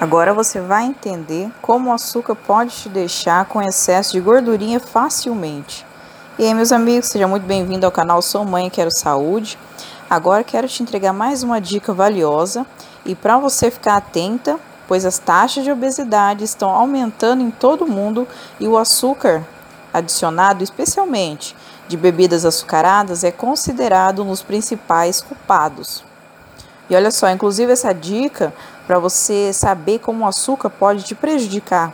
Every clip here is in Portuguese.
Agora você vai entender como o açúcar pode te deixar com excesso de gordurinha facilmente. E aí, meus amigos, seja muito bem-vindo ao canal Sou Mãe Quero Saúde. Agora quero te entregar mais uma dica valiosa e para você ficar atenta, pois as taxas de obesidade estão aumentando em todo o mundo e o açúcar adicionado, especialmente de bebidas açucaradas, é considerado um dos principais culpados. E olha só, inclusive essa dica para você saber como o açúcar pode te prejudicar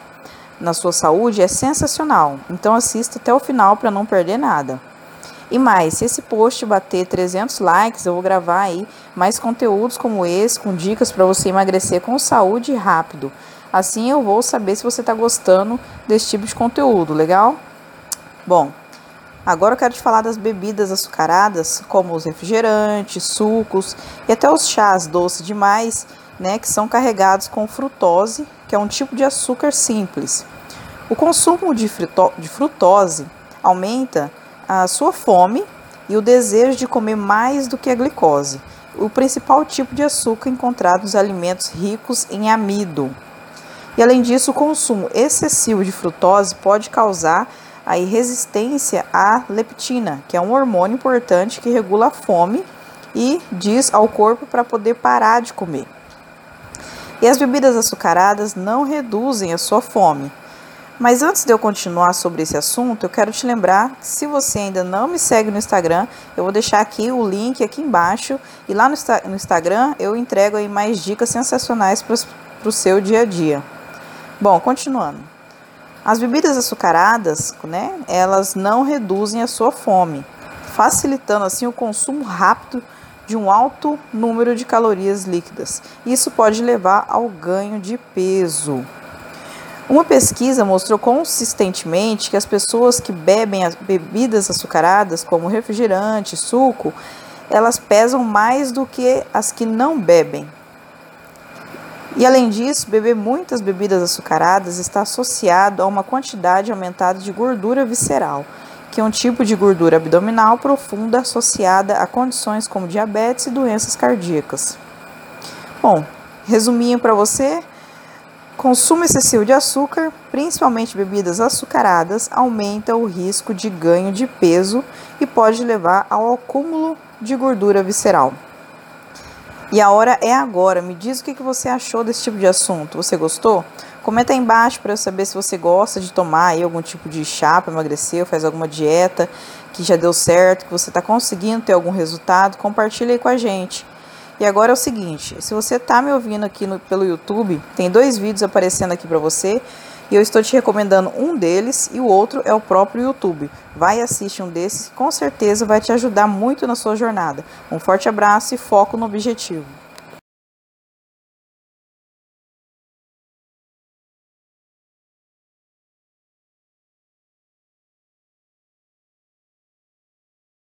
na sua saúde é sensacional. Então assista até o final para não perder nada. E mais, se esse post bater 300 likes, eu vou gravar aí mais conteúdos como esse, com dicas para você emagrecer com saúde rápido. Assim eu vou saber se você está gostando desse tipo de conteúdo, legal? Bom, Agora eu quero te falar das bebidas açucaradas, como os refrigerantes, sucos e até os chás doces demais, né, que são carregados com frutose, que é um tipo de açúcar simples. O consumo de, de frutose aumenta a sua fome e o desejo de comer mais do que a glicose, o principal tipo de açúcar encontrado nos alimentos ricos em amido. E além disso, o consumo excessivo de frutose pode causar aí resistência à leptina, que é um hormônio importante que regula a fome e diz ao corpo para poder parar de comer. E as bebidas açucaradas não reduzem a sua fome. Mas antes de eu continuar sobre esse assunto, eu quero te lembrar que se você ainda não me segue no Instagram, eu vou deixar aqui o link aqui embaixo e lá no, Instagram eu entrego aí mais dicas sensacionais para o seu dia a dia. Bom, continuando. As bebidas açucaradas, né, elas não reduzem a sua fome, facilitando assim o consumo rápido de um alto número de calorias líquidas. Isso pode levar ao ganho de peso. Uma pesquisa mostrou consistentemente que as pessoas que bebem as bebidas açucaradas, como refrigerante, suco, elas pesam mais do que as que não bebem. E além disso, beber muitas bebidas açucaradas está associado a uma quantidade aumentada de gordura visceral, que é um tipo de gordura abdominal profunda associada a condições como diabetes e doenças cardíacas. Bom, resuminho para você, consumo excessivo de açúcar, principalmente bebidas açucaradas, aumenta o risco de ganho de peso e pode levar ao acúmulo de gordura visceral. E a hora é agora. Me diz o que você achou desse tipo de assunto. Você gostou? Comenta aí embaixo para eu saber se você gosta de tomar aí algum tipo de chá para emagrecer, faz alguma dieta que já deu certo, que você está conseguindo ter algum resultado. Compartilha aí com a gente. E agora é o seguinte, se você está me ouvindo aqui no, pelo YouTube, tem dois vídeos aparecendo aqui para você e eu estou te recomendando um deles e o outro é o próprio YouTube. Vai assistir um desses, com certeza vai te ajudar muito na sua jornada. Um forte abraço e foco no objetivo.